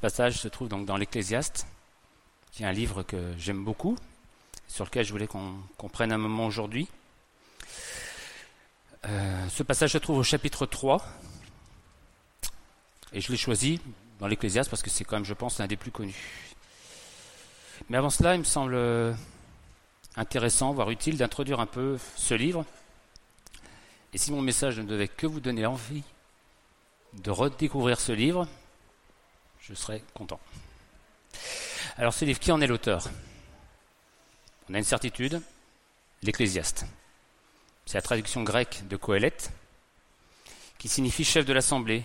passage se trouve donc dans l'Ecclésiaste, qui est un livre que j'aime beaucoup, sur lequel je voulais qu'on prenne un moment aujourd'hui. Euh, ce passage se trouve au chapitre 3, et je l'ai choisi dans l'Ecclésiaste parce que c'est quand même, je pense, l'un des plus connus. Mais avant cela, il me semble intéressant, voire utile, d'introduire un peu ce livre. Et si mon message ne devait que vous donner envie de redécouvrir ce livre, je serais content. Alors ce livre, qui en est l'auteur On a une certitude, l'Ecclésiaste. C'est la traduction grecque de Coëlette, qui signifie chef de l'assemblée,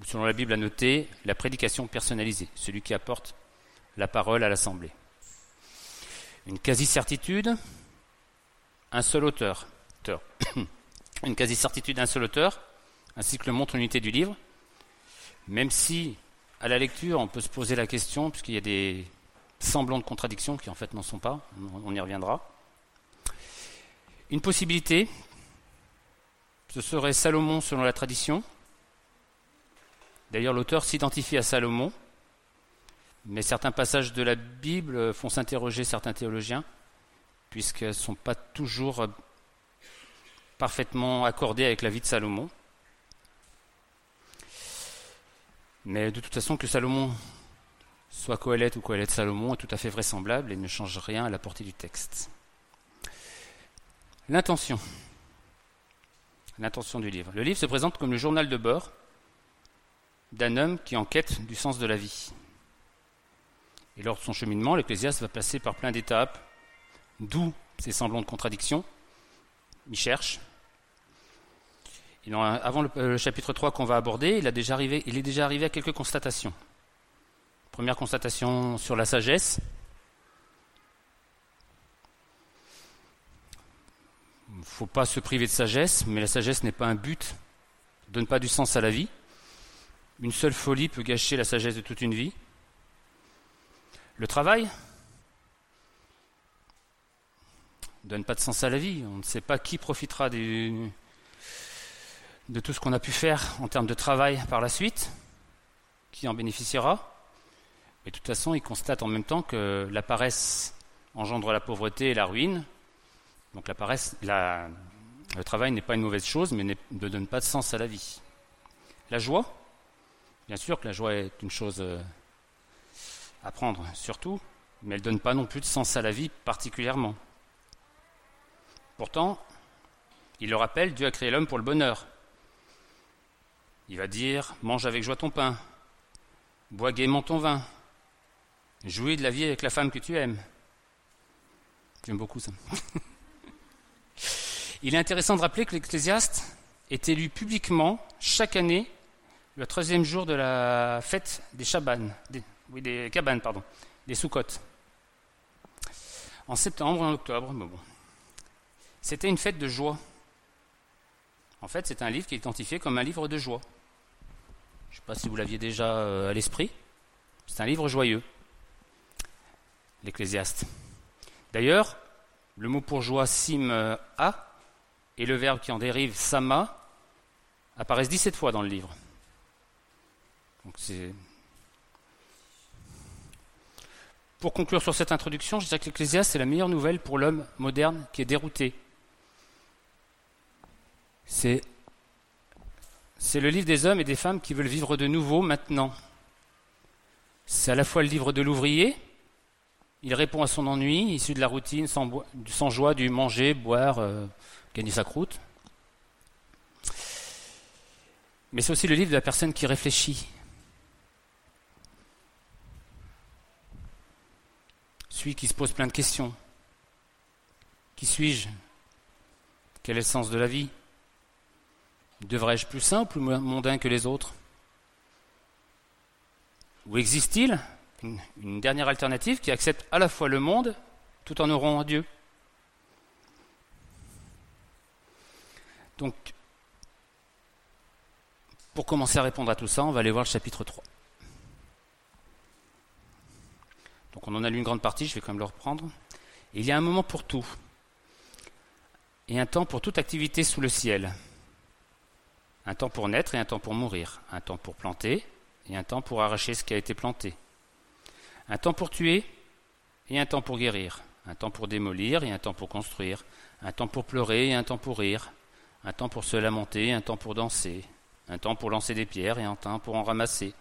ou selon la Bible à noter, la prédication personnalisée, celui qui apporte la parole à l'assemblée. Une quasi-certitude, un seul auteur. Une quasi-certitude, un seul auteur, ainsi que le montre l'unité du livre, même si à la lecture on peut se poser la question, puisqu'il y a des semblants de contradictions qui en fait n'en sont pas, on y reviendra. Une possibilité, ce serait Salomon selon la tradition. D'ailleurs, l'auteur s'identifie à Salomon, mais certains passages de la Bible font s'interroger certains théologiens, puisqu'ils ne sont pas toujours parfaitement accordés avec la vie de Salomon. Mais de toute façon, que Salomon soit Coëlette ou Coëlette Salomon est tout à fait vraisemblable et ne change rien à la portée du texte. L'intention. L'intention du livre. Le livre se présente comme le journal de bord d'un homme qui enquête du sens de la vie. Et lors de son cheminement, l'Ecclésiaste va passer par plein d'étapes, d'où ces semblants de contradiction. Il cherche. Avant le, chapitre 3 qu'on va aborder, il, est déjà arrivé à quelques constatations. Première constatation sur la sagesse. Il ne faut pas se priver de sagesse, mais la sagesse n'est pas un but, ne donne pas du sens à la vie. Une seule folie peut gâcher la sagesse de toute une vie. Le travail ne donne pas de sens à la vie. On ne sait pas qui profitera de tout ce qu'on a pu faire en termes de travail par la suite, qui en bénéficiera. Mais de toute façon, il constate en même temps que la paresse engendre la pauvreté et la ruine. Donc la paresse, le travail n'est pas une mauvaise chose, mais ne donne pas de sens à la vie. La joie, bien sûr que la joie est une chose euh, apprendre surtout, mais elle ne donne pas non plus de sens à la vie particulièrement. Pourtant, il le rappelle, Dieu a créé l'homme pour le bonheur. Il va dire, mange avec joie ton pain, bois gaiement ton vin, jouis de la vie avec la femme que tu aimes. J'aime beaucoup ça. il est intéressant de rappeler que l'Ecclésiaste est élu publiquement chaque année le troisième jour de la fête des Chaban, oui, des cabanes, pardon, des. En septembre, en octobre. C'était une fête de joie. En fait, c'est un livre qui est identifié comme un livre de joie. Je ne sais pas si vous l'aviez déjà euh, à l'esprit. C'est un livre joyeux, l'Ecclésiaste. D'ailleurs, le mot pour joie sim euh, a et le verbe qui en dérive sama apparaissent 17 fois dans le livre. Pour conclure sur cette introduction, je dirais que l'Ecclésiaste est la meilleure nouvelle pour l'homme moderne qui est dérouté. C'est, le livre des hommes et des femmes qui veulent vivre de nouveau maintenant. C'est à la fois le livre de l'ouvrier, il répond à son ennui, issu de la routine, sans, joie du manger, boire, euh, gagner sa croûte. Mais c'est aussi le livre de la personne qui réfléchit, Celui qui se pose plein de questions. Qui suis-je? Quel est le sens de la vie? Devrais-je plus simple ou mondain que les autres? Ou existe-t-il une, dernière alternative qui accepte à la fois le monde tout en auront à Dieu? Donc, pour commencer à répondre à tout ça, on va aller voir le chapitre 3. Donc on en a lu une grande partie, je vais quand même le reprendre. il y a un moment pour tout, et un temps pour toute activité sous le ciel. Un temps pour naître et un temps pour mourir, un temps pour planter et un temps pour arracher ce qui a été planté. Un temps pour tuer et un temps pour guérir. Un temps pour démolir et un temps pour construire. Un temps pour pleurer et un temps pour rire. Un temps pour se lamenter et un temps pour danser. Un temps pour lancer des pierres et un temps pour en ramasser.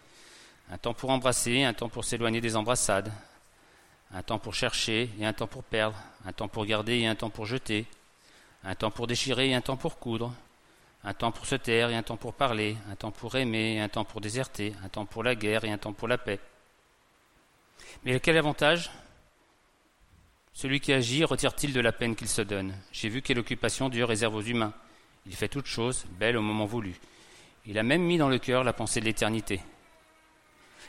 Un temps pour embrasser et un temps pour s'éloigner des embrassades. Un temps pour chercher et un temps pour perdre. Un temps pour garder et un temps pour jeter. Un temps pour déchirer et un temps pour coudre un temps pour se taire et un temps pour parler, un temps pour aimer et un temps pour déserter, un temps pour la guerre et un temps pour la paix. Mais quel avantage? Celui qui agit retire-t-il de la peine qu'il se donne? J'ai vu quelle occupation Dieu réserve aux humains. Il fait toutes choses belles au moment voulu. Il a même mis dans le cœur la pensée de l'éternité.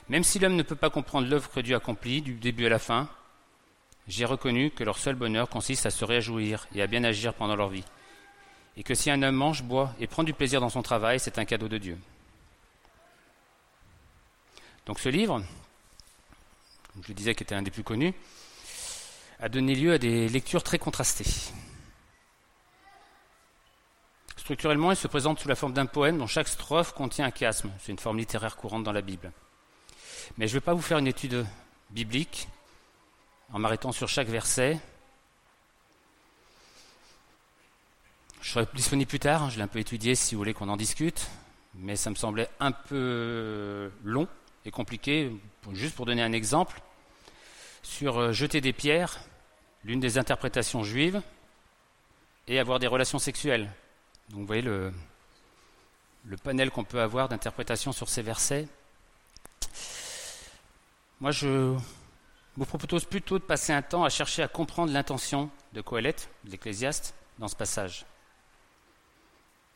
Même si l'homme ne peut pas comprendre l'œuvre que Dieu accomplit du début à la fin, j'ai reconnu que leur seul bonheur consiste à se réjouir et à bien agir pendant leur vie et que si un homme mange, boit et prend du plaisir dans son travail, c'est un cadeau de Dieu. Donc ce livre, je disais qu'il était un des plus connus, a donné lieu à des lectures très contrastées. Structurellement, il se présente sous la forme d'un poème dont chaque strophe contient un chiasme. C'est une forme littéraire courante dans la Bible. Mais je ne vais pas vous faire une étude biblique en m'arrêtant sur chaque verset, Je serai disponible plus tard, hein, je l'ai un peu étudié si vous voulez qu'on en discute, mais ça me semblait un peu long et compliqué, juste pour donner un exemple, sur euh, jeter des pierres, l'une des interprétations juives, et avoir des relations sexuelles. Donc vous voyez le, panel qu'on peut avoir d'interprétation sur ces versets. Moi, je vous propose plutôt de passer un temps à chercher à comprendre l'intention de Coëlette, de l'Ecclésiaste, dans ce passage.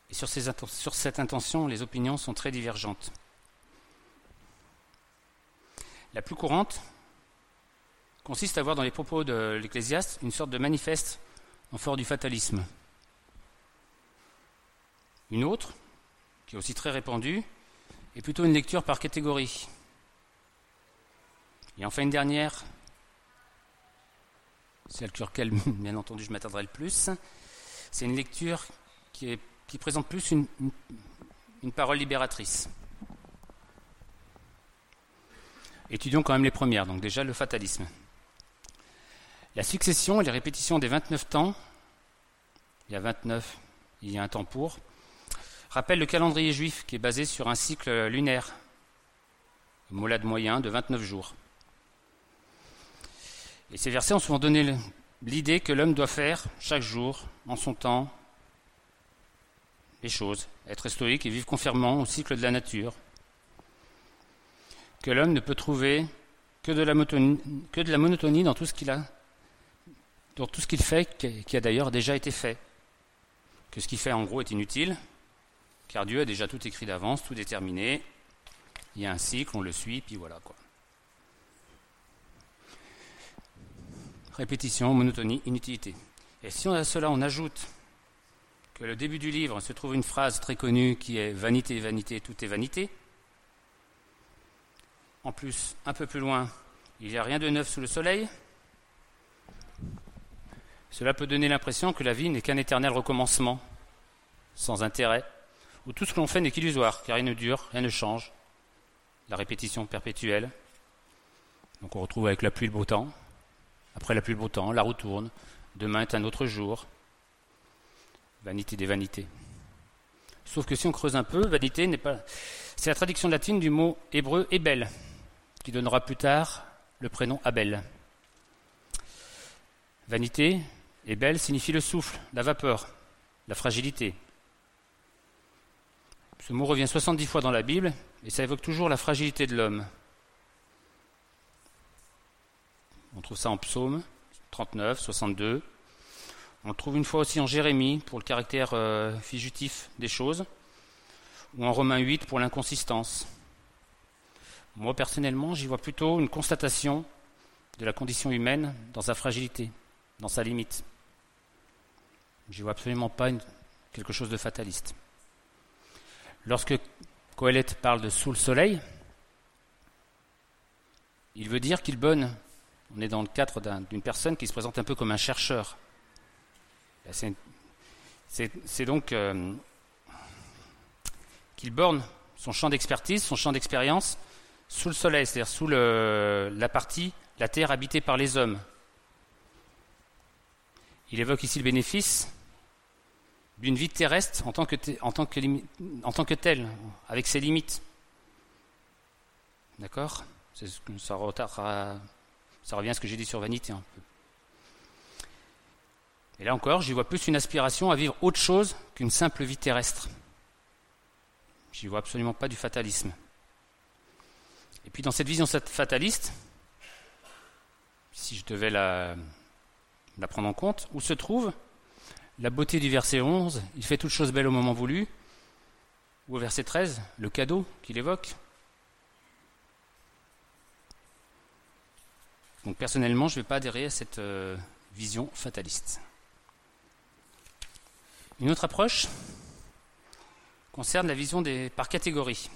Et sur, cette intention, les opinions sont très divergentes. La plus courante consiste à voir dans les propos de l'Ecclésiaste une sorte de manifeste en fort du fatalisme. Une autre, qui est aussi très répandue, est plutôt une lecture par catégorie. Et enfin une dernière, celle sur laquelle, bien entendu, je m'attarderai le plus, c'est une lecture qui est qui présente plus une, parole libératrice. Étudions quand même les premières, donc déjà le fatalisme. La succession et les répétitions des 29 temps, il y a 29, il y a un temps pour, rappellent le calendrier juif qui est basé sur un cycle lunaire, molade moyen de 29 jours. Et ces versets ont souvent donné l'idée que l'homme doit faire chaque jour, en son temps, les choses, être stoïque et vivre conformément au cycle de la nature. Que l'homme ne peut trouver que de la monotonie, que de la monotonie dans tout ce qu'il a, dans tout ce qu'il fait, qui a d'ailleurs déjà été fait. Que ce qu'il fait en gros est inutile, car Dieu a déjà tout écrit d'avance, tout déterminé. Il y a un cycle, on le suit, puis voilà quoi. Répétition, monotonie, inutilité. Et si à cela on ajoute que le début du livre se trouve une phrase très connue qui est Vanité, vanité, tout est vanité. En plus, un peu plus loin, il n'y a rien de neuf sous le soleil. Cela peut donner l'impression que la vie n'est qu'un éternel recommencement, sans intérêt, où tout ce que l'on fait n'est qu'illusoire, car rien ne dure, rien ne change. La répétition perpétuelle. Donc on retrouve avec la pluie le beau temps. Après la pluie le beau temps, la roue tourne. Demain est un autre jour. Vanité des vanités. Sauf que si on creuse un peu, vanité n'est pas. C'est la traduction latine du mot hébreu Ebel, qui donnera plus tard le prénom Abel. Vanité, Ebel signifie le souffle, la vapeur, la fragilité. Ce mot revient 70 fois dans la Bible et ça évoque toujours la fragilité de l'homme. On trouve ça en psaume 39, 62, on le trouve une fois aussi en Jérémie pour le caractère euh, fugitif des choses, ou en Romains 8 pour l'inconsistance. Moi, personnellement, j'y vois plutôt une constatation de la condition humaine dans sa fragilité, dans sa limite. Je vois absolument pas quelque chose de fataliste. Lorsque Coëlette parle de sous le soleil, il veut dire qu'il bonne. On est dans le cadre d'une personne qui se présente un peu comme un chercheur, c'est donc euh, qu'il borne son champ d'expertise, son champ d'expérience sous le soleil, c'est-à-dire sous le, la partie, la terre habitée par les hommes. Il évoque ici le bénéfice d'une vie terrestre en tant que, telle, avec ses limites. D'accord? Ça, ça revient à ce que j'ai dit sur Vanité un peu. Et là encore, j'y vois plus une aspiration à vivre autre chose qu'une simple vie terrestre. J'y vois absolument pas du fatalisme. Et puis dans cette vision fataliste, si je devais la, prendre en compte, où se trouve la beauté du verset 11, il fait toute chose belle au moment voulu, ou au verset 13, le cadeau qu'il évoque. Donc personnellement, je ne vais pas adhérer à cette euh, vision fataliste. Une autre approche concerne la vision par catégorie.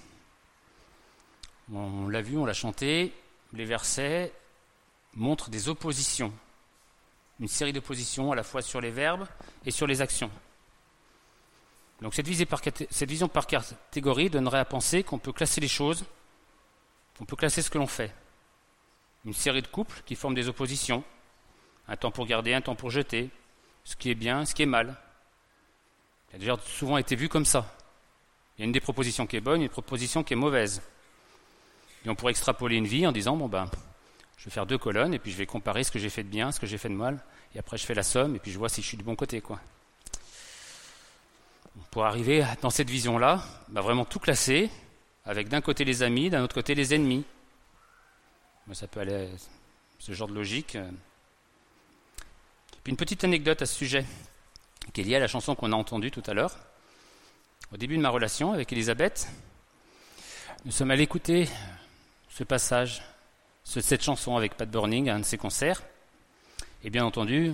On l'a vu, on l'a chanté, les versets montrent des oppositions, une série d'oppositions à la fois sur les verbes et sur les actions. Donc cette, cette vision par catégorie donnerait à penser qu'on peut classer les choses, on peut classer ce que l'on fait. Une série de couples qui forment des oppositions, un temps pour garder, un temps pour jeter, ce qui est bien, ce qui est mal. A déjà souvent été vu comme ça. Il y a une des propositions qui est bonne, une proposition qui est mauvaise. Et on pourrait extrapoler une vie en disant, bon ben, je vais faire deux colonnes et puis je vais comparer ce que j'ai fait de bien, ce que j'ai fait de mal, et après je fais la somme et puis je vois si je suis du bon côté, quoi. Pour arriver dans cette vision-là, bah vraiment tout classer, avec d'un côté les amis, d'un autre côté les ennemis. ça peut aller, ce genre de logique. Puis une petite anecdote à ce sujet qui est lié à la chanson qu'on a entendue tout à l'heure. Au début de ma relation avec Elisabeth, nous sommes allés écouter ce passage, cette chanson avec Pat Burning à un de ses concerts. Et bien entendu,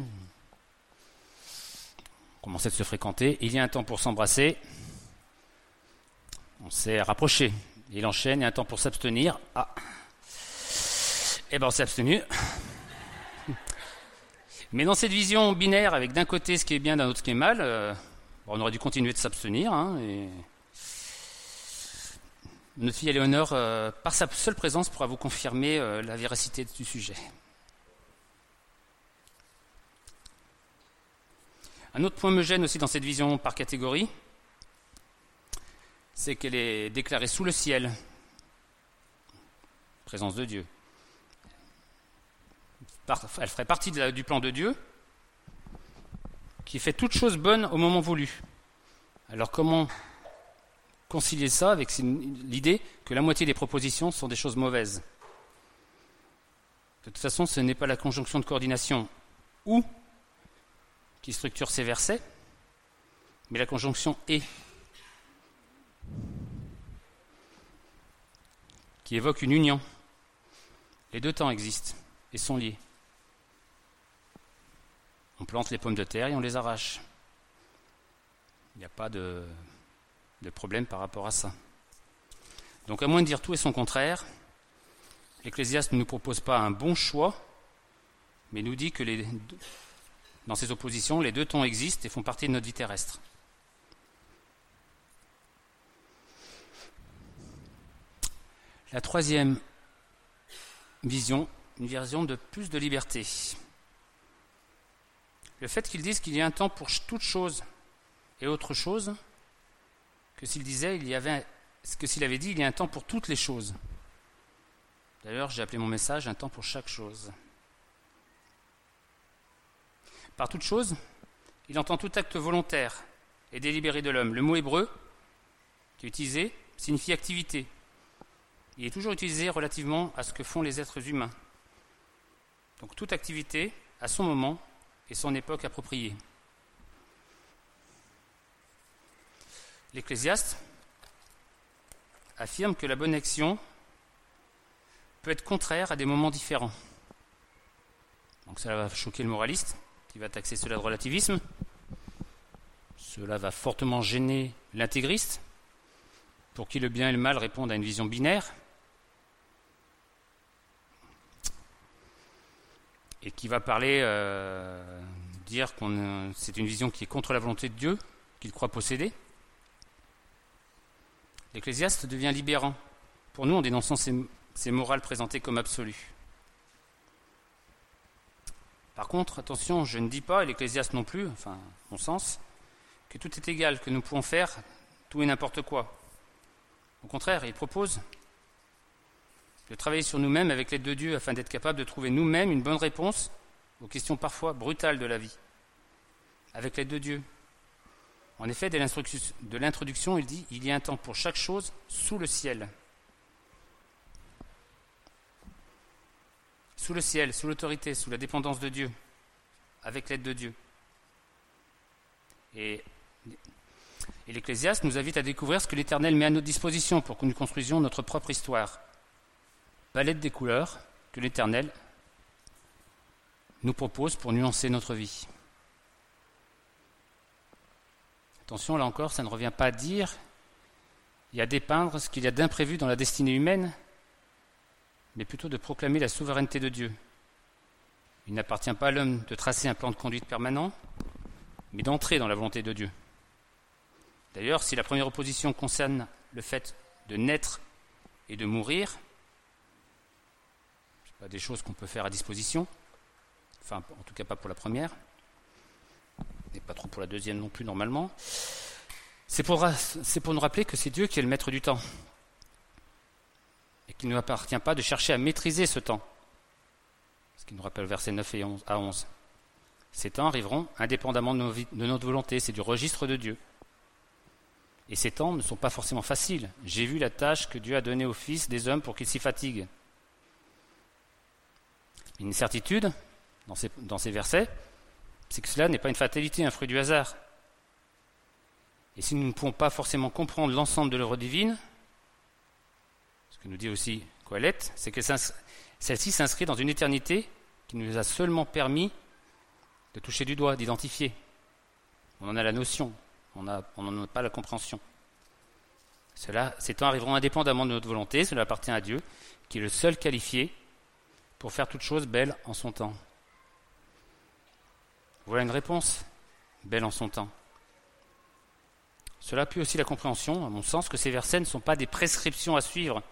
on commençait de se fréquenter. Il y a un temps pour s'embrasser. On s'est rapproché. Il enchaîne, il y a un temps pour s'abstenir. Ah. Eh bien, on s'est abstenu. Mais dans cette vision binaire, avec d'un côté ce qui est bien, d'un autre ce qui est mal, euh, on aurait dû continuer de s'abstenir. Hein, et... Notre fille Éléonore, euh, par sa seule présence, pourra vous confirmer euh, la véracité du sujet. Un autre point me gêne aussi dans cette vision par catégorie, c'est qu'elle est déclarée sous le ciel, présence de Dieu elle ferait partie du plan de Dieu, qui fait toute chose bonne au moment voulu. Alors comment concilier ça avec l'idée que la moitié des propositions sont des choses mauvaises? De toute façon, ce n'est pas la conjonction de coordination ou qui structure ces versets, mais la conjonction et qui évoque une union. Les deux temps existent et sont liés. On plante les pommes de terre et on les arrache. Il n'y a pas de, problème par rapport à ça. Donc à moins de dire tout et son contraire, l'Ecclésiaste ne nous propose pas un bon choix, mais nous dit que dans ces oppositions, les deux tons existent et font partie de notre vie terrestre. La troisième vision, une vision de plus de liberté. Le fait qu'ils disent qu'il y a un temps pour toute chose et autre chose que s'il disait il y avait que s'il avait dit il y a un temps pour toutes les choses. D'ailleurs, j'ai appelé mon message un temps pour chaque chose. Par toute chose, il entend tout acte volontaire et délibéré de l'homme. Le mot hébreu qui est utilisé signifie activité. Il est toujours utilisé relativement à ce que font les êtres humains. Donc toute activité, à son moment, et son époque appropriée. L'Ecclésiaste affirme que la bonne action peut être contraire à des moments différents. Donc cela va choquer le moraliste, qui va taxer cela de relativisme. Cela va fortement gêner l'intégriste, pour qui le bien et le mal répondent à une vision binaire. Et qui va parler, euh, dire que c'est une vision qui est contre la volonté de Dieu, qu'il croit posséder. L'Ecclésiaste devient libérant pour nous en dénonçant ces, ces morales présentées comme absolues. Par contre, attention, je ne dis pas, et l'Ecclésiaste non plus, enfin, mon sens, que tout est égal, que nous pouvons faire tout et n'importe quoi. Au contraire, il propose de travailler sur nous-mêmes avec l'aide de Dieu afin d'être capable de trouver nous-mêmes une bonne réponse aux questions parfois brutales de la vie. Avec l'aide de Dieu. En effet, dès l'introduction, il dit Il y a un temps pour chaque chose sous le ciel. Sous le ciel, sous l'autorité, sous la dépendance de Dieu, avec l'aide de Dieu. Et, et l'Ecclésiaste nous invite à découvrir ce que l'Éternel met à notre disposition pour que nous construisions notre propre histoire palette des couleurs que l'Éternel nous propose pour nuancer notre vie. Attention, là encore, ça ne revient pas à dire et à dépeindre ce qu'il y a d'imprévu dans la destinée humaine, mais plutôt de proclamer la souveraineté de Dieu. Il n'appartient pas à l'homme de tracer un plan de conduite permanent, mais d'entrer dans la volonté de Dieu. D'ailleurs, si la première opposition concerne le fait de naître et de mourir, des choses qu'on peut faire à disposition, enfin en tout cas pas pour la première, et pas trop pour la deuxième non plus normalement. C'est pour, nous rappeler que c'est Dieu qui est le maître du temps, et qu'il ne nous appartient pas de chercher à maîtriser ce temps. Ce qui nous rappelle verset 9 et 11, à 11. Ces temps arriveront indépendamment de notre volonté, c'est du registre de Dieu. Et ces temps ne sont pas forcément faciles. J'ai vu la tâche que Dieu a donnée aux fils des hommes pour qu'ils s'y fatiguent. Une certitude dans ces, versets, c'est que cela n'est pas une fatalité, un fruit du hasard. Et si nous ne pouvons pas forcément comprendre l'ensemble de l'œuvre divine, ce que nous dit aussi Coëlette, c'est que celle-ci s'inscrit dans une éternité qui nous a seulement permis de toucher du doigt, d'identifier. On en a la notion, on n'en a pas la compréhension. Cela, ces temps arriveront indépendamment de notre volonté, cela appartient à Dieu, qui est le seul qualifié pour faire toute chose belle en son temps Voilà une réponse, belle en son temps. Cela appuie aussi la compréhension, à mon sens, que ces versets ne sont pas des prescriptions à suivre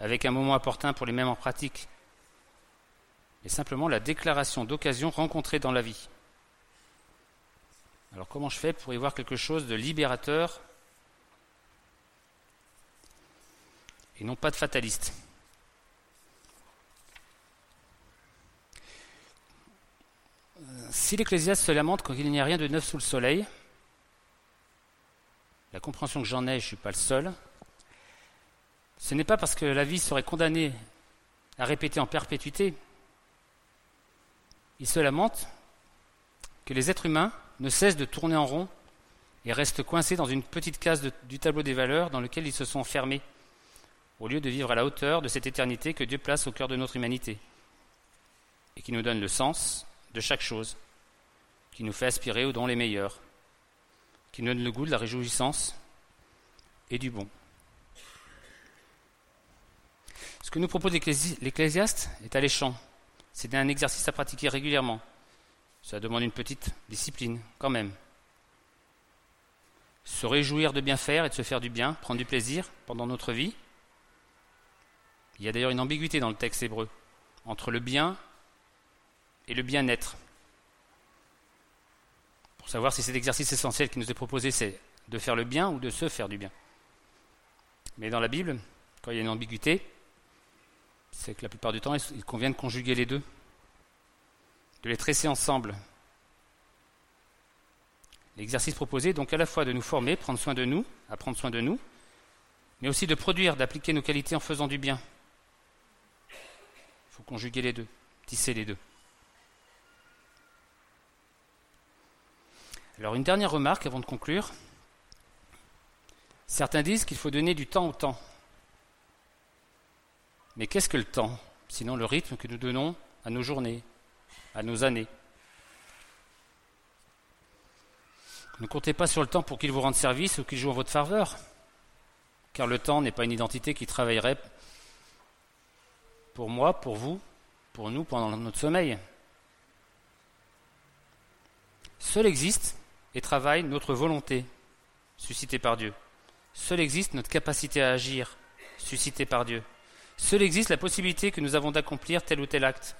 avec un moment opportun pour les mêmes en pratique, mais simplement la déclaration d'occasion rencontrée dans la vie. Alors comment je fais pour y voir quelque chose de libérateur et non pas de fataliste? Si l'Ecclésiaste se lamente quand il n'y a rien de neuf sous le soleil, la compréhension que j'en ai, je ne suis pas le seul, ce n'est pas parce que la vie serait condamnée à répéter en perpétuité. Il se lamente que les êtres humains ne cessent de tourner en rond et restent coincés dans une petite case du tableau des valeurs dans lequel ils se sont fermés, au lieu de vivre à la hauteur de cette éternité que Dieu place au cœur de notre humanité et qui nous donne le sens de chaque chose, qui nous fait aspirer aux dons les meilleurs, qui nous donne le goût de la réjouissance et du bon. Ce que nous propose l'Ecclésiaste est alléchant. C'est un exercice à pratiquer régulièrement. Ça demande une petite discipline, quand même. Se réjouir de bien faire et de se faire du bien, prendre du plaisir pendant notre vie. Il y a d'ailleurs une ambiguïté dans le texte hébreu entre le bien et le bien-être. Pour savoir si cet exercice essentiel qui nous est proposé, c'est de faire le bien ou de se faire du bien. Mais dans la Bible, quand il y a une ambiguïté, c'est que la plupart du temps, il convient de conjuguer les deux, de les tresser ensemble. L'exercice proposé est donc à la fois de nous former, prendre soin de nous, apprendre soin de nous, mais aussi de produire, d'appliquer nos qualités en faisant du bien. Il faut conjuguer les deux, tisser les deux. Alors une dernière remarque avant de conclure. Certains disent qu'il faut donner du temps au temps. Mais qu'est-ce que le temps Sinon le rythme que nous donnons à nos journées, à nos années? Ne comptez pas sur le temps pour qu'il vous rende service ou qu'il joue en votre faveur, car le temps n'est pas une identité qui travaillerait pour moi, pour vous, pour nous pendant notre sommeil. Seul existe et travaille notre volonté, suscitée par Dieu. Seule existe notre capacité à agir, suscitée par Dieu. Seul existe la possibilité que nous avons d'accomplir tel ou tel acte.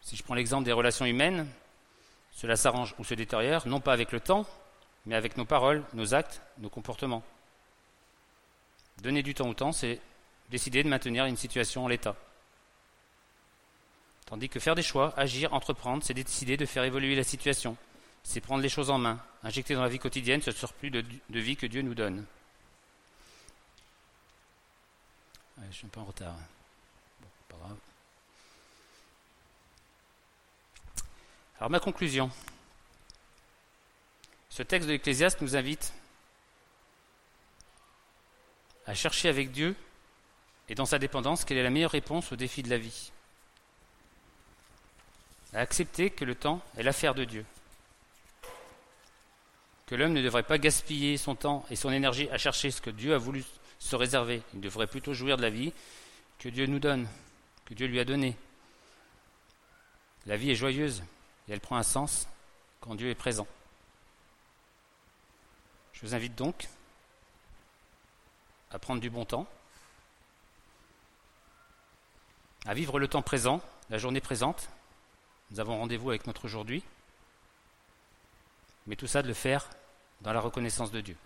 Si je prends l'exemple des relations humaines, cela s'arrange ou se détériore, non pas avec le temps, mais avec nos paroles, nos actes, nos comportements. Donner du temps au temps, c'est décider de maintenir une situation en l'état. Tandis que faire des choix, agir, entreprendre, c'est décider de faire évoluer la situation. C'est prendre les choses en main, injecter dans la vie quotidienne ce surplus de, vie que Dieu nous donne. je suis un peu en retard. Bon, pas grave. Alors ma conclusion. Ce texte de l'Ecclésiaste nous invite à chercher avec Dieu et dans sa dépendance quelle est la meilleure réponse aux défis de la vie. À accepter que le temps est l'affaire de Dieu. Que l'homme ne devrait pas gaspiller son temps et son énergie à chercher ce que Dieu a voulu se réserver. Il devrait plutôt jouir de la vie que Dieu nous donne, que Dieu lui a donnée. La vie est joyeuse et elle prend un sens quand Dieu est présent. Je vous invite donc à prendre du bon temps, à vivre le temps présent, la journée présente. Nous avons rendez-vous avec notre aujourd'hui, mais tout ça de le faire dans la reconnaissance de Dieu.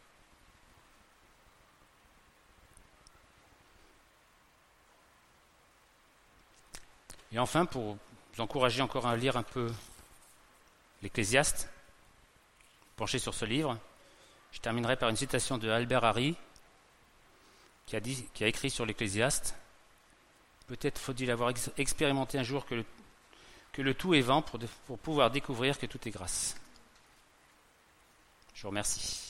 Et enfin, pour vous encourager encore à lire un peu l'Ecclésiaste, pencher sur ce livre, je terminerai par une citation de Albert Harry, qui a, écrit sur l'Ecclésiaste. Peut-être faut-il avoir expérimenté un jour que le, tout est vent pour pouvoir découvrir que tout est grâce. Je vous remercie.